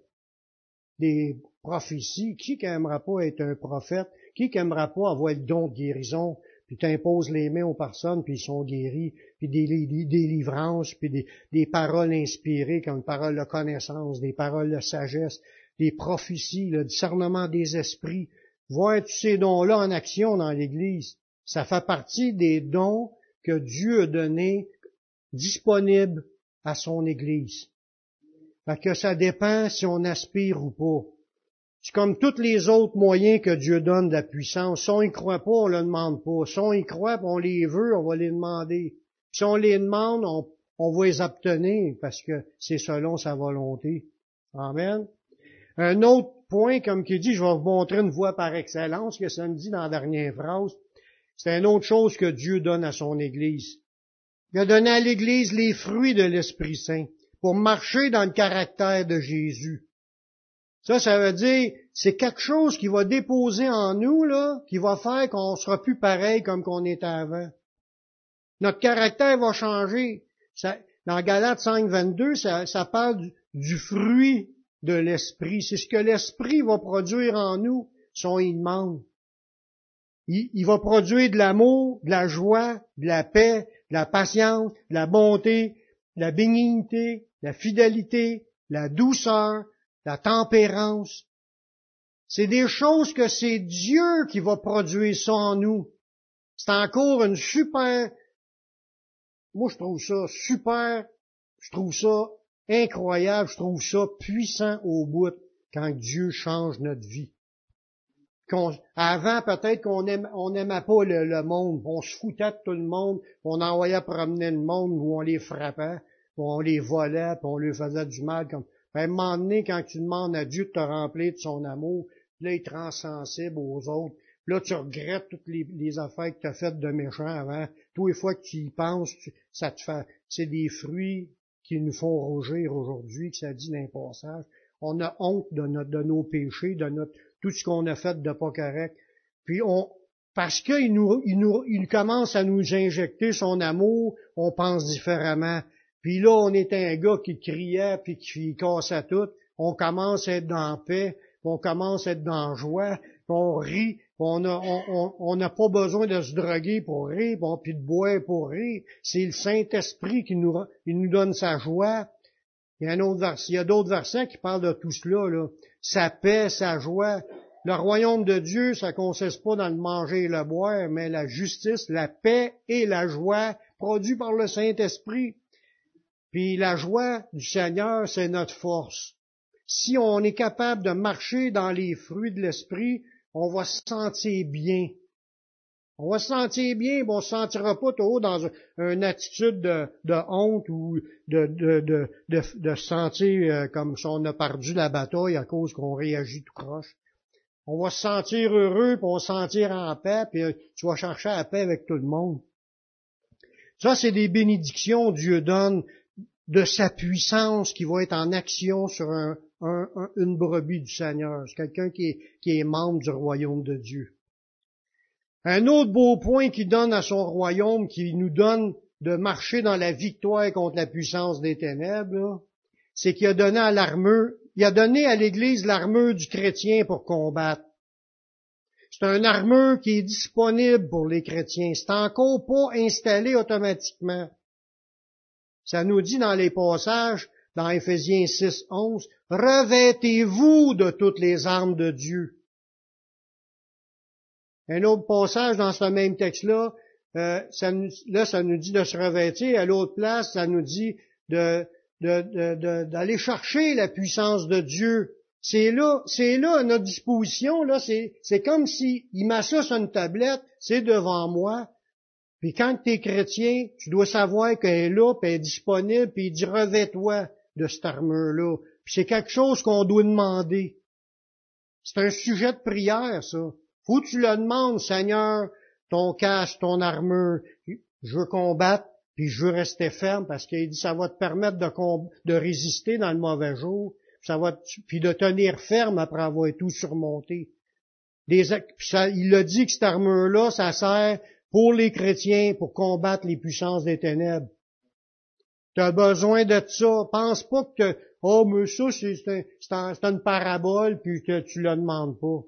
A: des prophétie. Qui n'aimera pas être un prophète? Qui n'aimera pas avoir le don de guérison? Puis t'imposes les mains aux personnes, puis ils sont guéris, puis des, délivrances, puis des, paroles inspirées comme paroles de connaissance, des paroles de sagesse, des prophéties, le discernement des esprits. Voir tous ces dons-là en action dans l'Église, ça fait partie des dons que Dieu a donnés disponibles à son Église. Fait que ça dépend si on aspire ou pas. C'est comme tous les autres moyens que Dieu donne de la puissance. Si on y croit pas, on le demande pas. Si on y croit, on les veut, on va les demander. Si on les demande, on, on va les obtenir parce que c'est selon sa volonté. Amen. Un autre point, comme qui dit, je vais vous montrer une voie par excellence, que ça me dit dans la dernière phrase. C'est une autre chose que Dieu donne à son Église. Il a donné à l'Église les fruits de l'Esprit Saint pour marcher dans le caractère de Jésus. Ça, ça veut dire, c'est quelque chose qui va déposer en nous, là, qui va faire qu'on sera plus pareil comme qu'on était avant. Notre caractère va changer. Ça, dans Galates 5, 22, ça, parle du, fruit de l'esprit. C'est ce que l'esprit va produire en nous, son il demande. Il, il va produire de l'amour, de la joie, de la paix, de la patience, de la bonté, de la bénignité, de la fidélité, de la douceur, la tempérance. C'est des choses que c'est Dieu qui va produire ça en nous. C'est encore une super, moi je trouve ça super, je trouve ça incroyable, je trouve ça puissant au bout quand Dieu change notre vie. avant, peut-être qu'on n'aimait pas le, monde, on se foutait de tout le monde, on envoyait promener le monde où on les frappait, on les volait, puis on leur faisait du mal. Comme à un moment donné, quand tu demandes à Dieu de te remplir de son amour, là, il est sensible aux autres. Là, tu regrettes toutes les, affaires que tu as faites de méchant avant. Tous les fois que tu y penses, ça te fait... C'est des fruits qui nous font rougir aujourd'hui, que ça dit d'un passage. On a honte de nos péchés, de notre, tout ce qu'on a fait de pas correct. Puis on, parce qu'il nous, il nous, il commence à nous injecter son amour, on pense différemment. Puis là, on est un gars qui criait puis qui cassait tout. On commence à être dans paix, on commence à être dans la joie, on rit, on n'a on, pas besoin de se droguer pour rire, puis de boire pour rire. C'est le Saint-Esprit qui nous, il nous donne sa joie. Il y a, un autre il y a d'autres versets qui parlent de tout cela, là. Sa paix, sa joie. Le royaume de Dieu, ça consiste pas dans le manger et le boire, mais la justice, la paix et la joie produits par le Saint-Esprit. Puis la joie du Seigneur, c'est notre force. Si on est capable de marcher dans les fruits de l'Esprit, on va se sentir bien. On va se sentir bien, mais on ne se sentira pas trop dans une attitude de, honte ou de, de, sentir euh, comme si on a perdu la bataille à cause qu'on réagit tout croche. On va se sentir heureux, puis on va se sentir en paix, puis euh, tu vas chercher la paix avec tout le monde. Ça, c'est des bénédictions Dieu donne de sa puissance qui va être en action sur un, une brebis du Seigneur. C'est quelqu'un qui est, qui est membre du royaume de Dieu. Un autre beau point qui donne à son royaume, qui nous donne de marcher dans la victoire contre la puissance des ténèbres, c'est qu'il a donné à l'armure, il a donné à l'Église l'armure du chrétien pour combattre. C'est un armure qui est disponible pour les chrétiens. C'est encore pas installé automatiquement. Ça nous dit dans les passages, dans Éphésiens 6, 11, revêtez-vous de toutes les armes de Dieu. Un autre passage dans ce même texte-là, euh, ça là, ça nous dit de se revêtir. À l'autre place, ça nous dit d'aller chercher la puissance de Dieu. C'est là, c'est là à notre disposition. Là, c'est, comme si il une tablette, c'est devant moi. Puis quand tu es chrétien, tu dois savoir qu'elle est là, puis elle est disponible, puis il dit revêt-toi de cette armure-là. Puis c'est quelque chose qu'on doit demander. C'est un sujet de prière, ça. Faut que tu le demandes, Seigneur, ton casque, ton armure. Je veux combattre, puis je veux rester ferme, parce qu'il dit ça va te permettre de, résister dans le mauvais jour, puis, ça va de tenir ferme après avoir tout surmonté. Des, ça, il a dit que cette armure-là, ça sert pour les chrétiens pour combattre les puissances des ténèbres. Tu as besoin de ça. Pense pas que, oh, mais ça, c'est une parabole, puis que tu le demandes pas.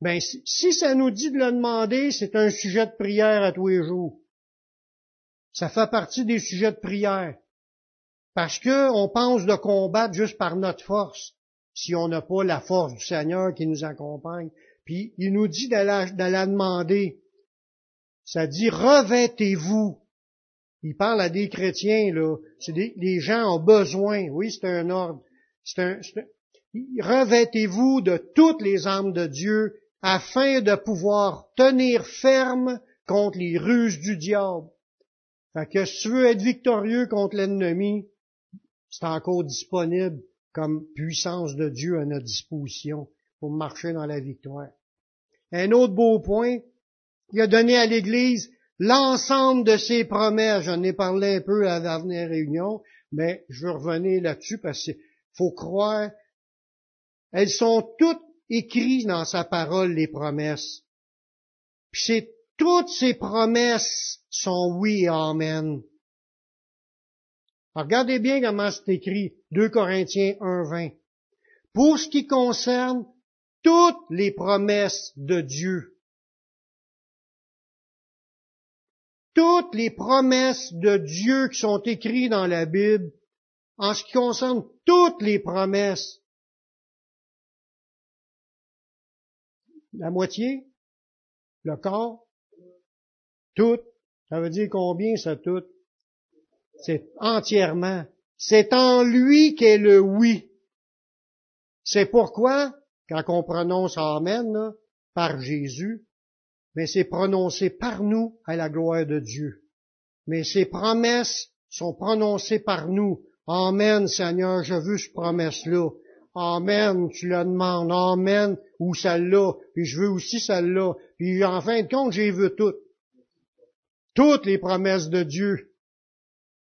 A: Ben, si ça nous dit de le demander, c'est un sujet de prière à tous les jours. Ça fait partie des sujets de prière. Parce que on pense de combattre juste par notre force, si on n'a pas la force du Seigneur qui nous accompagne. Puis il nous dit de la demander. Ça dit revêtez-vous il parle à des chrétiens, là. Des, les gens ont besoin. Oui, c'est un ordre. C'est un, Revêtez-vous de toutes les armes de Dieu afin de pouvoir tenir ferme contre les ruses du diable. Fait que si tu veux être victorieux contre l'ennemi, c'est encore disponible comme puissance de Dieu à notre disposition pour marcher dans la victoire. Un autre beau point, il a donné à l'Église L'ensemble de ces promesses, j'en ai parlé un peu à la dernière réunion, mais je veux revenir là-dessus parce qu'il faut croire, elles sont toutes écrites dans sa parole, les promesses. Puis c'est toutes ces promesses sont oui amen. regardez bien comment c'est écrit, 2 Corinthiens 1.20. Pour ce qui concerne toutes les promesses de Dieu, toutes les promesses de Dieu qui sont écrites dans la Bible, en ce qui concerne toutes les promesses, la moitié, le corps, tout, ça veut dire combien ça tout? C'est entièrement. C'est en lui qu'est le oui. C'est pourquoi, quand on prononce Amen, par Jésus, mais c'est prononcé par nous à la gloire de Dieu. Mais ces promesses sont prononcées par nous. Amen, Seigneur, je veux ce promesse-là. Amen, tu le demandes, Amen, ou celle-là, puis je veux aussi celle-là, puis en fin de compte, j'ai vu toutes. Toutes les promesses de Dieu.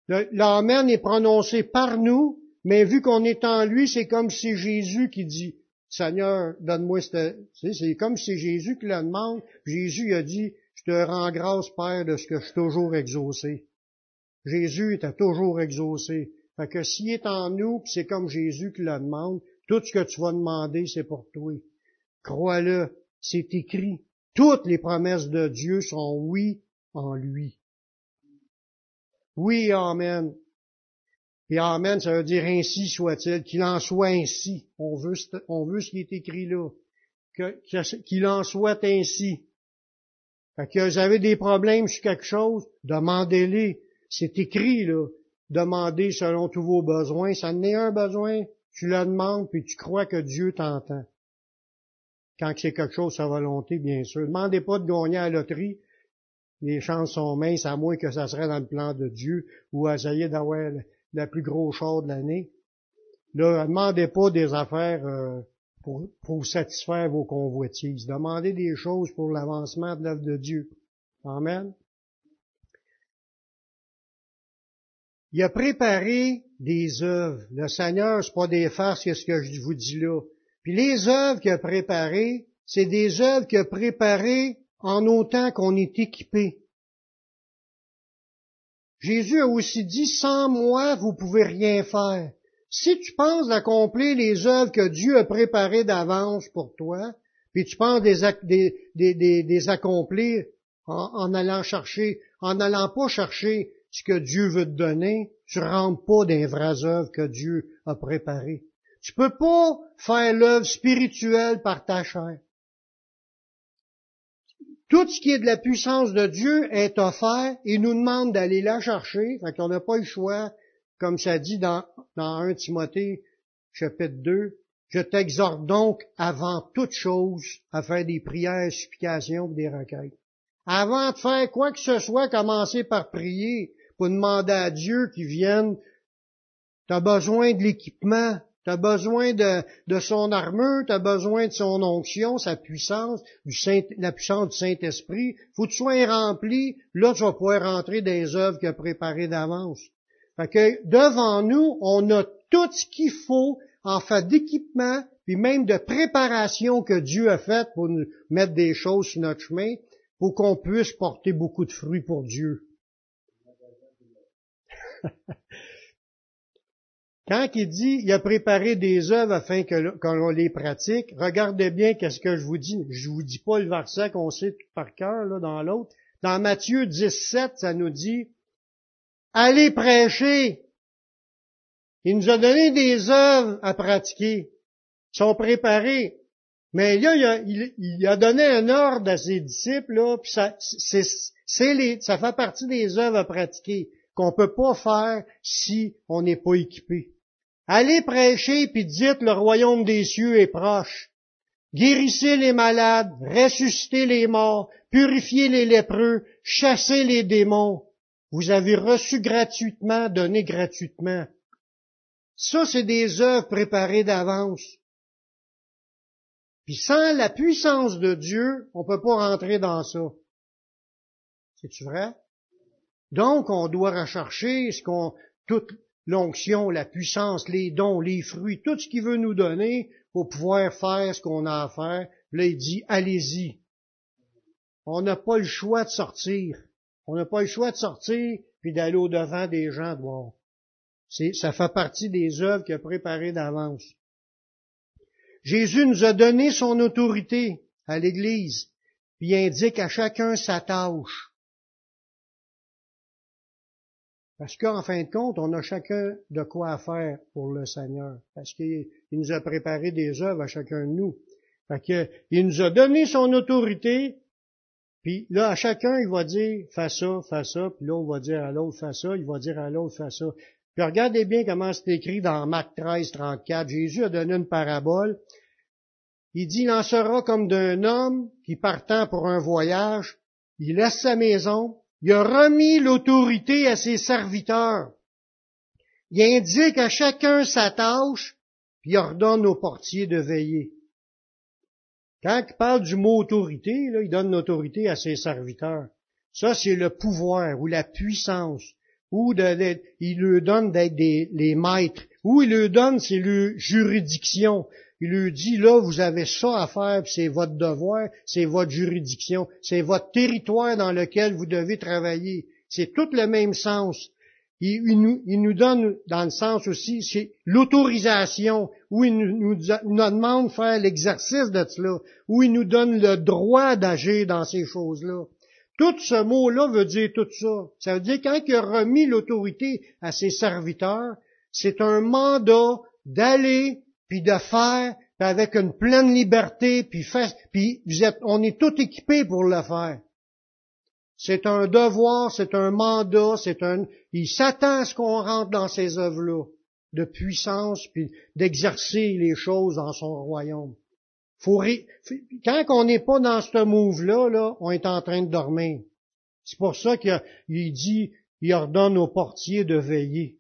A: L'Amen est prononcé par nous, mais vu qu'on est en lui, c'est comme si Jésus qui dit, Seigneur, donne-moi cette... C'est comme si c'est Jésus qui le demande. Jésus a dit, je te rends grâce, Père, de ce que je suis toujours exaucé. Jésus était toujours exaucé. Fait que s'il est en nous, c'est comme Jésus qui le demande, tout ce que tu vas demander, c'est pour toi. Crois-le, c'est écrit. Toutes les promesses de Dieu sont oui en lui. Oui, Amen. Et Amen, ça veut dire ainsi soit-il, qu'il en soit ainsi. On veut, on veut ce qui est écrit là. Qu'il en soit ainsi. Fait que vous avez des problèmes sur quelque chose, demandez-les. C'est écrit, là. Demandez selon tous vos besoins. Ça n'est un besoin, tu le demandes, puis tu crois que Dieu t'entend. Quand c'est quelque chose sa volonté, bien sûr. Demandez pas de gagner à la loterie. Les chances sont minces, à moins que ça serait dans le plan de Dieu, ou à essayer d'avoir la plus grosse chose de l'année. Ne demandez pas des affaires euh, pour, pour satisfaire vos convoitises. Demandez des choses pour l'avancement de l'œuvre de Dieu. Amen. Il a préparé des œuvres. Le Seigneur, c'est pas des farces, c'est ce que je vous dis là. Puis les œuvres qu'il a préparées, c'est des œuvres qu'il a préparées en autant qu'on est équipé. Jésus a aussi dit, sans moi, vous pouvez rien faire. Si tu penses d'accomplir les œuvres que Dieu a préparées d'avance pour toi, puis tu penses des, des, accomplir en, allant chercher, en n'allant pas chercher ce que Dieu veut te donner, tu rentres pas dans vraies œuvres que Dieu a préparées. Tu peux pas faire l'œuvre spirituelle par ta chair. Tout ce qui est de la puissance de Dieu est offert. Il nous demande d'aller la chercher. Fait qu'on n'a pas le choix, comme ça dit dans, dans 1 Timothée chapitre 2. Je t'exhorte donc avant toute chose à faire des prières, supplications et des requêtes. Avant de faire quoi que ce soit, commencez par prier pour demander à Dieu qu'il vienne. Tu as besoin de l'équipement, tu as besoin de, de son armure, tu as besoin de son onction, sa puissance, du Saint, la puissance du Saint-Esprit. faut que tu sois rempli, là tu vas pouvoir rentrer les œuvres qu'il a préparées d'avance. Fait que devant nous, on a tout ce qu'il faut en fait d'équipement, puis même de préparation que Dieu a faite pour nous mettre des choses sur notre chemin, pour qu'on puisse porter beaucoup de fruits pour Dieu. Quand il dit, il a préparé des œuvres afin que l'on les pratique, regardez bien qu'est-ce que je vous dis. Je vous dis pas le verset qu'on sait par cœur, là, dans l'autre. Dans Matthieu 17, ça nous dit, allez prêcher. Il nous a donné des œuvres à pratiquer. Ils sont préparés. Mais là, il a, il, a donné un ordre à ses disciples, là, puis ça, c'est, les, ça fait partie des œuvres à pratiquer qu'on peut pas faire si on n'est pas équipé. Allez prêcher puis dites le royaume des cieux est proche. Guérissez les malades, ressuscitez les morts, purifiez les lépreux, chassez les démons. Vous avez reçu gratuitement, donné gratuitement. Ça, c'est des œuvres préparées d'avance. Puis sans la puissance de Dieu, on ne peut pas rentrer dans ça. C'est-tu vrai? Donc, on doit rechercher ce qu'on, l'onction, la puissance, les dons, les fruits, tout ce qu'il veut nous donner pour pouvoir faire ce qu'on a à faire. Là, il dit, allez-y. On n'a pas le choix de sortir. On n'a pas le choix de sortir puis d'aller au devant des gens de voir. ça fait partie des œuvres qu'il a préparées d'avance. Jésus nous a donné son autorité à l'Église, puis indique à chacun sa tâche. Parce qu'en fin de compte, on a chacun de quoi faire pour le Seigneur. Parce qu'il nous a préparé des œuvres à chacun de nous. Fait que, il nous a donné son autorité, puis là, à chacun, il va dire, fais ça, fais ça, puis on va dire à l'autre, fais ça, il va dire à l'autre, fais ça. Puis regardez bien comment c'est écrit dans Marc 13, 34. Jésus a donné une parabole. Il dit, il en sera comme d'un homme qui partant pour un voyage, il laisse sa maison, il a remis l'autorité à ses serviteurs. Il indique à chacun sa tâche, puis il ordonne aux portiers de veiller. Quand il parle du mot autorité, là, il donne l'autorité à ses serviteurs. Ça, c'est le pouvoir ou la puissance. Ou de, il leur donne d'être les maîtres. Ou il leur donne, c'est le juridiction. Il lui dit, là, vous avez ça à faire, c'est votre devoir, c'est votre juridiction, c'est votre territoire dans lequel vous devez travailler. C'est tout le même sens. Il, nous, donne dans le sens aussi, c'est l'autorisation, où il nous, nous, demande de faire l'exercice de cela, où il nous donne le droit d'agir dans ces choses-là. Tout ce mot-là veut dire tout ça. Ça veut dire quand il a remis l'autorité à ses serviteurs, c'est un mandat d'aller puis de faire avec une pleine liberté, puis, vous êtes, on est tout équipé pour le faire. C'est un devoir, c'est un mandat, c'est un, il s'attend à ce qu'on rentre dans ces œuvres-là, de puissance, puis d'exercer les choses dans son royaume. Faut quand on n'est pas dans ce move-là, là, on est en train de dormir. C'est pour ça qu'il dit, il ordonne aux portiers de veiller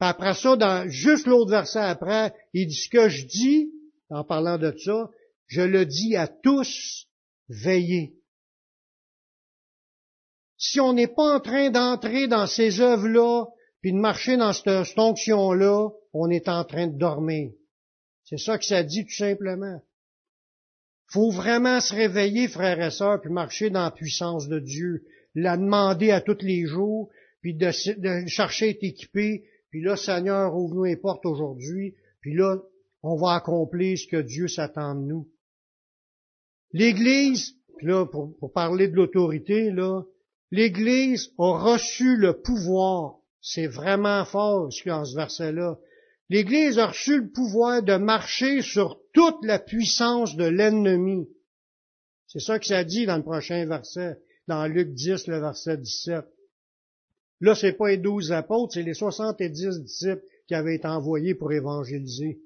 A: après ça, dans juste l'autre verset après, il dit ce que je dis, en parlant de ça, je le dis à tous, veillez. Si on n'est pas en train d'entrer dans ces œuvres-là, puis de marcher dans cette, cette onction-là, on est en train de dormir. C'est ça que ça dit tout simplement. faut vraiment se réveiller, frères et sœurs, puis marcher dans la puissance de Dieu, la demander à tous les jours, puis de, de chercher à être équipé, puis là, Seigneur, ouvre-nous les portes aujourd'hui, puis là, on va accomplir ce que Dieu s'attend de nous. L'Église, puis là, pour, parler de l'autorité, là, l'Église a reçu le pouvoir. C'est vraiment fort, ce dans ce verset-là. L'Église a reçu le pouvoir de marcher sur toute la puissance de l'ennemi. C'est ça que ça dit dans le prochain verset, dans Luc 10, le verset 17. Là, c'est pas les douze apôtres, c'est les soixante-dix disciples qui avaient été envoyés pour évangéliser.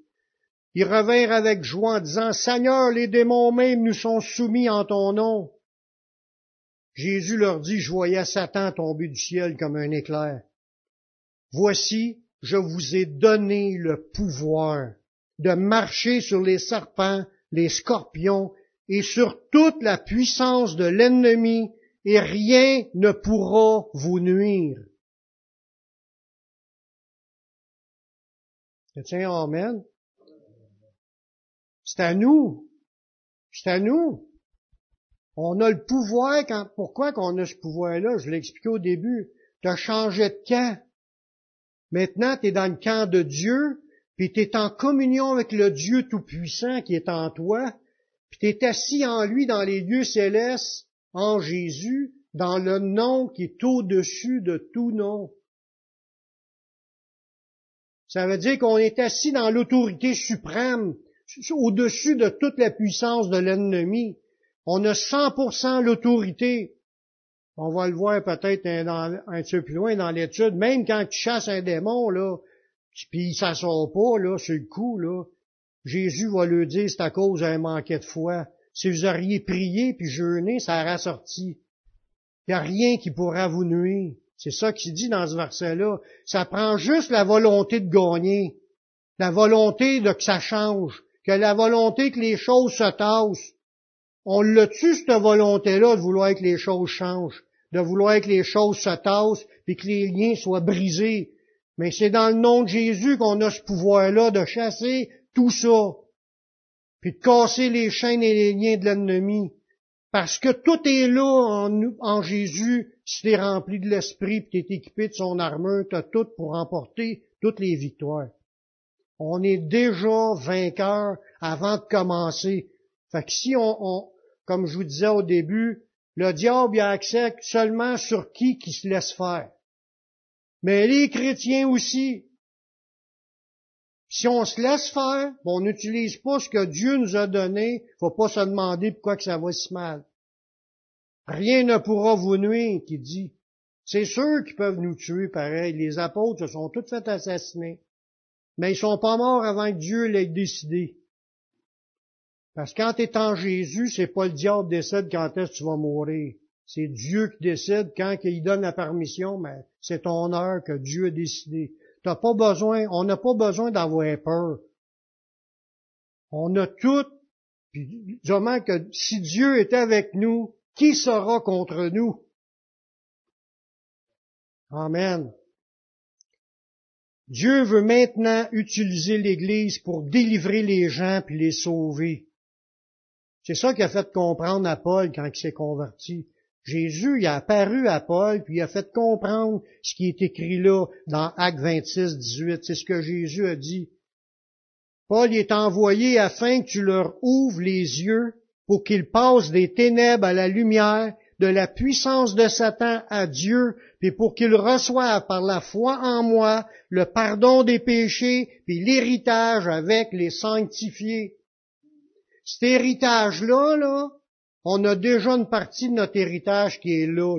A: Ils revinrent avec joie en disant, Seigneur, les démons même nous sont soumis en ton nom. Jésus leur dit, je voyais Satan tomber du ciel comme un éclair. Voici, je vous ai donné le pouvoir de marcher sur les serpents, les scorpions et sur toute la puissance de l'ennemi, et rien ne pourra vous nuire. Tiens, Amen. C'est à nous. C'est à nous. On a le pouvoir quand, pourquoi qu'on a ce pouvoir-là? Je l'ai expliqué au début. Tu as changé de camp. Maintenant, tu es dans le camp de Dieu, puis tu es en communion avec le Dieu Tout-Puissant qui est en toi, puis tu es assis en lui dans les lieux célestes, en Jésus, dans le nom qui est au-dessus de tout nom. Ça veut dire qu'on est assis dans l'autorité suprême, au-dessus de toute la puissance de l'ennemi. On a 100% l'autorité. On va le voir peut-être un, un, peu plus loin dans l'étude. Même quand tu chasses un démon, là, puis il s'assort pas, là, sur le coup, là, Jésus va lui dire, c'est à cause d'un manquet de foi. Si vous auriez prié puis jeûné, ça aurait sorti. Il n'y a rien qui pourra vous nuire. C'est ça qu'il dit dans ce verset-là. Ça prend juste la volonté de gagner, la volonté de que ça change, que la volonté que les choses se tassent. On l'a tu cette volonté-là de vouloir que les choses changent, de vouloir que les choses se tassent, et que les liens soient brisés? Mais c'est dans le nom de Jésus qu'on a ce pouvoir-là de chasser tout ça, puis de casser les chaînes et les liens de l'ennemi. Parce que tout est là en, Jésus, si t'es rempli de l'Esprit, puis t'es équipé de son armure, t'as tout pour remporter toutes les victoires. On est déjà vainqueur avant de commencer. Fait que si on, comme je vous disais au début, le diable a accès seulement sur qui qui se laisse faire. Mais les chrétiens aussi. Si on se laisse faire, on n'utilise pas ce que Dieu nous a donné, faut pas se demander pourquoi que ça va si mal. Rien ne pourra vous nuire, qui dit. C'est sûr qu'ils peuvent nous tuer pareil. Les apôtres se sont tous fait assassiner. Mais ils sont pas morts avant que Dieu l'ait décidé. Parce que quand tu es en Jésus, c'est pas le diable qui décide quand est-ce que tu vas mourir. C'est Dieu qui décide quand il donne la permission, mais c'est ton heure que Dieu a décidé. On n'a pas besoin d'avoir peur. On a tout, puis que si Dieu est avec nous, qui sera contre nous? Amen. Dieu veut maintenant utiliser l'Église pour délivrer les gens puis les sauver. C'est ça qui a fait comprendre à Paul quand il s'est converti. Jésus, il a apparu à Paul, puis a fait comprendre ce qui est écrit là dans Acte 26, 18. C'est ce que Jésus a dit. Paul est envoyé afin que tu leur ouvres les yeux pour qu'ils passent des ténèbres à la lumière, de la puissance de Satan à Dieu, puis pour qu'ils reçoivent par la foi en moi le pardon des péchés, puis l'héritage avec les sanctifiés. Cet héritage-là, là, on a déjà une partie de notre héritage qui est là,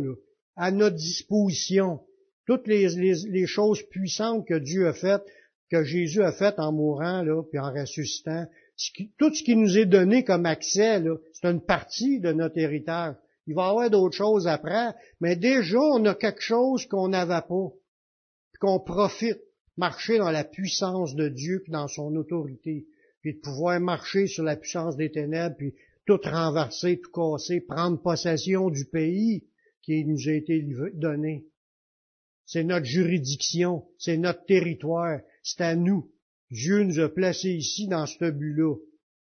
A: à notre disposition. Toutes les, les, choses puissantes que Dieu a faites, que Jésus a faites en mourant, là, puis en ressuscitant, tout ce qui nous est donné comme accès, c'est une partie de notre héritage. Il va y avoir d'autres choses après, mais déjà, on a quelque chose qu'on n'avait pas, qu'on profite, marcher dans la puissance de Dieu, puis dans son autorité, puis de pouvoir marcher sur la puissance des ténèbres, puis tout renverser, tout casser, prendre possession du pays qui nous a été donné. C'est notre juridiction, c'est notre territoire, c'est à nous. Dieu nous a placés ici dans ce but-là.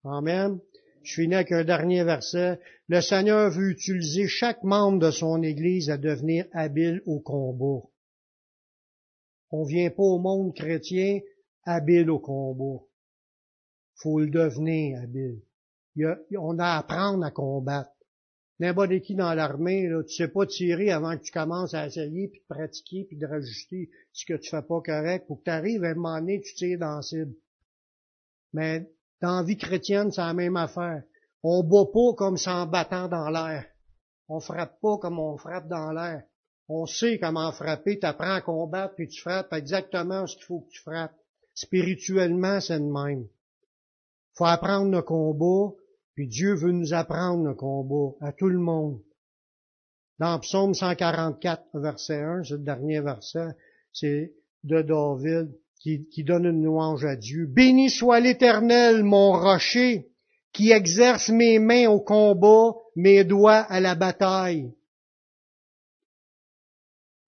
A: Amen. Je finis avec un dernier verset. Le Seigneur veut utiliser chaque membre de son Église à devenir habile au combat. On vient pas au monde chrétien habile au combat. Faut le devenir habile on a à apprendre à combattre. N'importe qui dans l'armée, là, tu sais pas tirer avant que tu commences à essayer, puis de pratiquer, puis de rajuster ce que tu fais pas correct, pour que tu arrives à un moment donné, tu tires dans cible. Mais dans la vie chrétienne, c'est la même affaire. On bat pas comme s'en battant dans l'air. On frappe pas comme on frappe dans l'air. On sait comment frapper, tu apprends à combattre, puis tu frappes exactement ce qu'il faut que tu frappes. Spirituellement, c'est le même. faut apprendre le combat, puis Dieu veut nous apprendre le combat à tout le monde. Dans Psaume 144, verset 1, ce dernier verset, c'est de David qui, donne une louange à Dieu. Béni soit l'Éternel, mon rocher, qui exerce mes mains au combat, mes doigts à la bataille.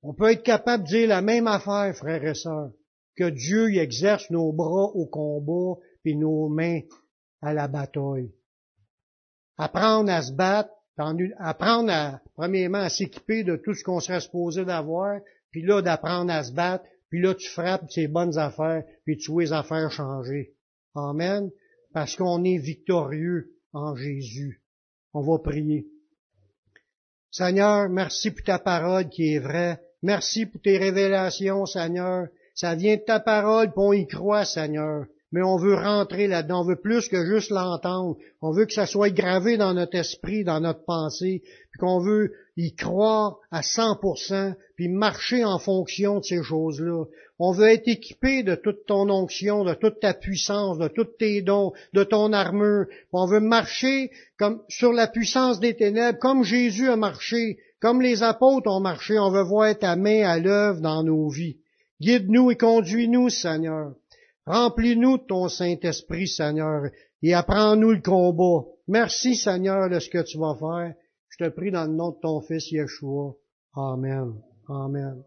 A: On peut être capable de dire la même affaire, frères et sœurs, que Dieu exerce nos bras au combat, puis nos mains à la bataille apprendre à se battre, apprendre à, premièrement, à s'équiper de tout ce qu'on serait supposé d'avoir, puis là, d'apprendre à se battre, puis là, tu frappes tes bonnes affaires, puis tu vois les affaires changer. Amen. Parce qu'on est victorieux en Jésus. On va prier. Seigneur, merci pour ta parole qui est vraie. Merci pour tes révélations, Seigneur. Ça vient de ta parole, puis on y croit, Seigneur mais on veut rentrer là-dedans, on veut plus que juste l'entendre. On veut que ça soit gravé dans notre esprit, dans notre pensée, puis qu'on veut y croire à 100%, puis marcher en fonction de ces choses-là. On veut être équipé de toute ton onction, de toute ta puissance, de tous tes dons, de ton armure. On veut marcher comme sur la puissance des ténèbres, comme Jésus a marché, comme les apôtres ont marché. On veut voir ta main à l'œuvre dans nos vies. Guide-nous et conduis-nous, Seigneur. Remplis-nous ton Saint-Esprit, Seigneur, et apprends-nous le combat. Merci, Seigneur, de ce que tu vas faire. Je te prie dans le nom de ton Fils Yeshua. Amen. Amen.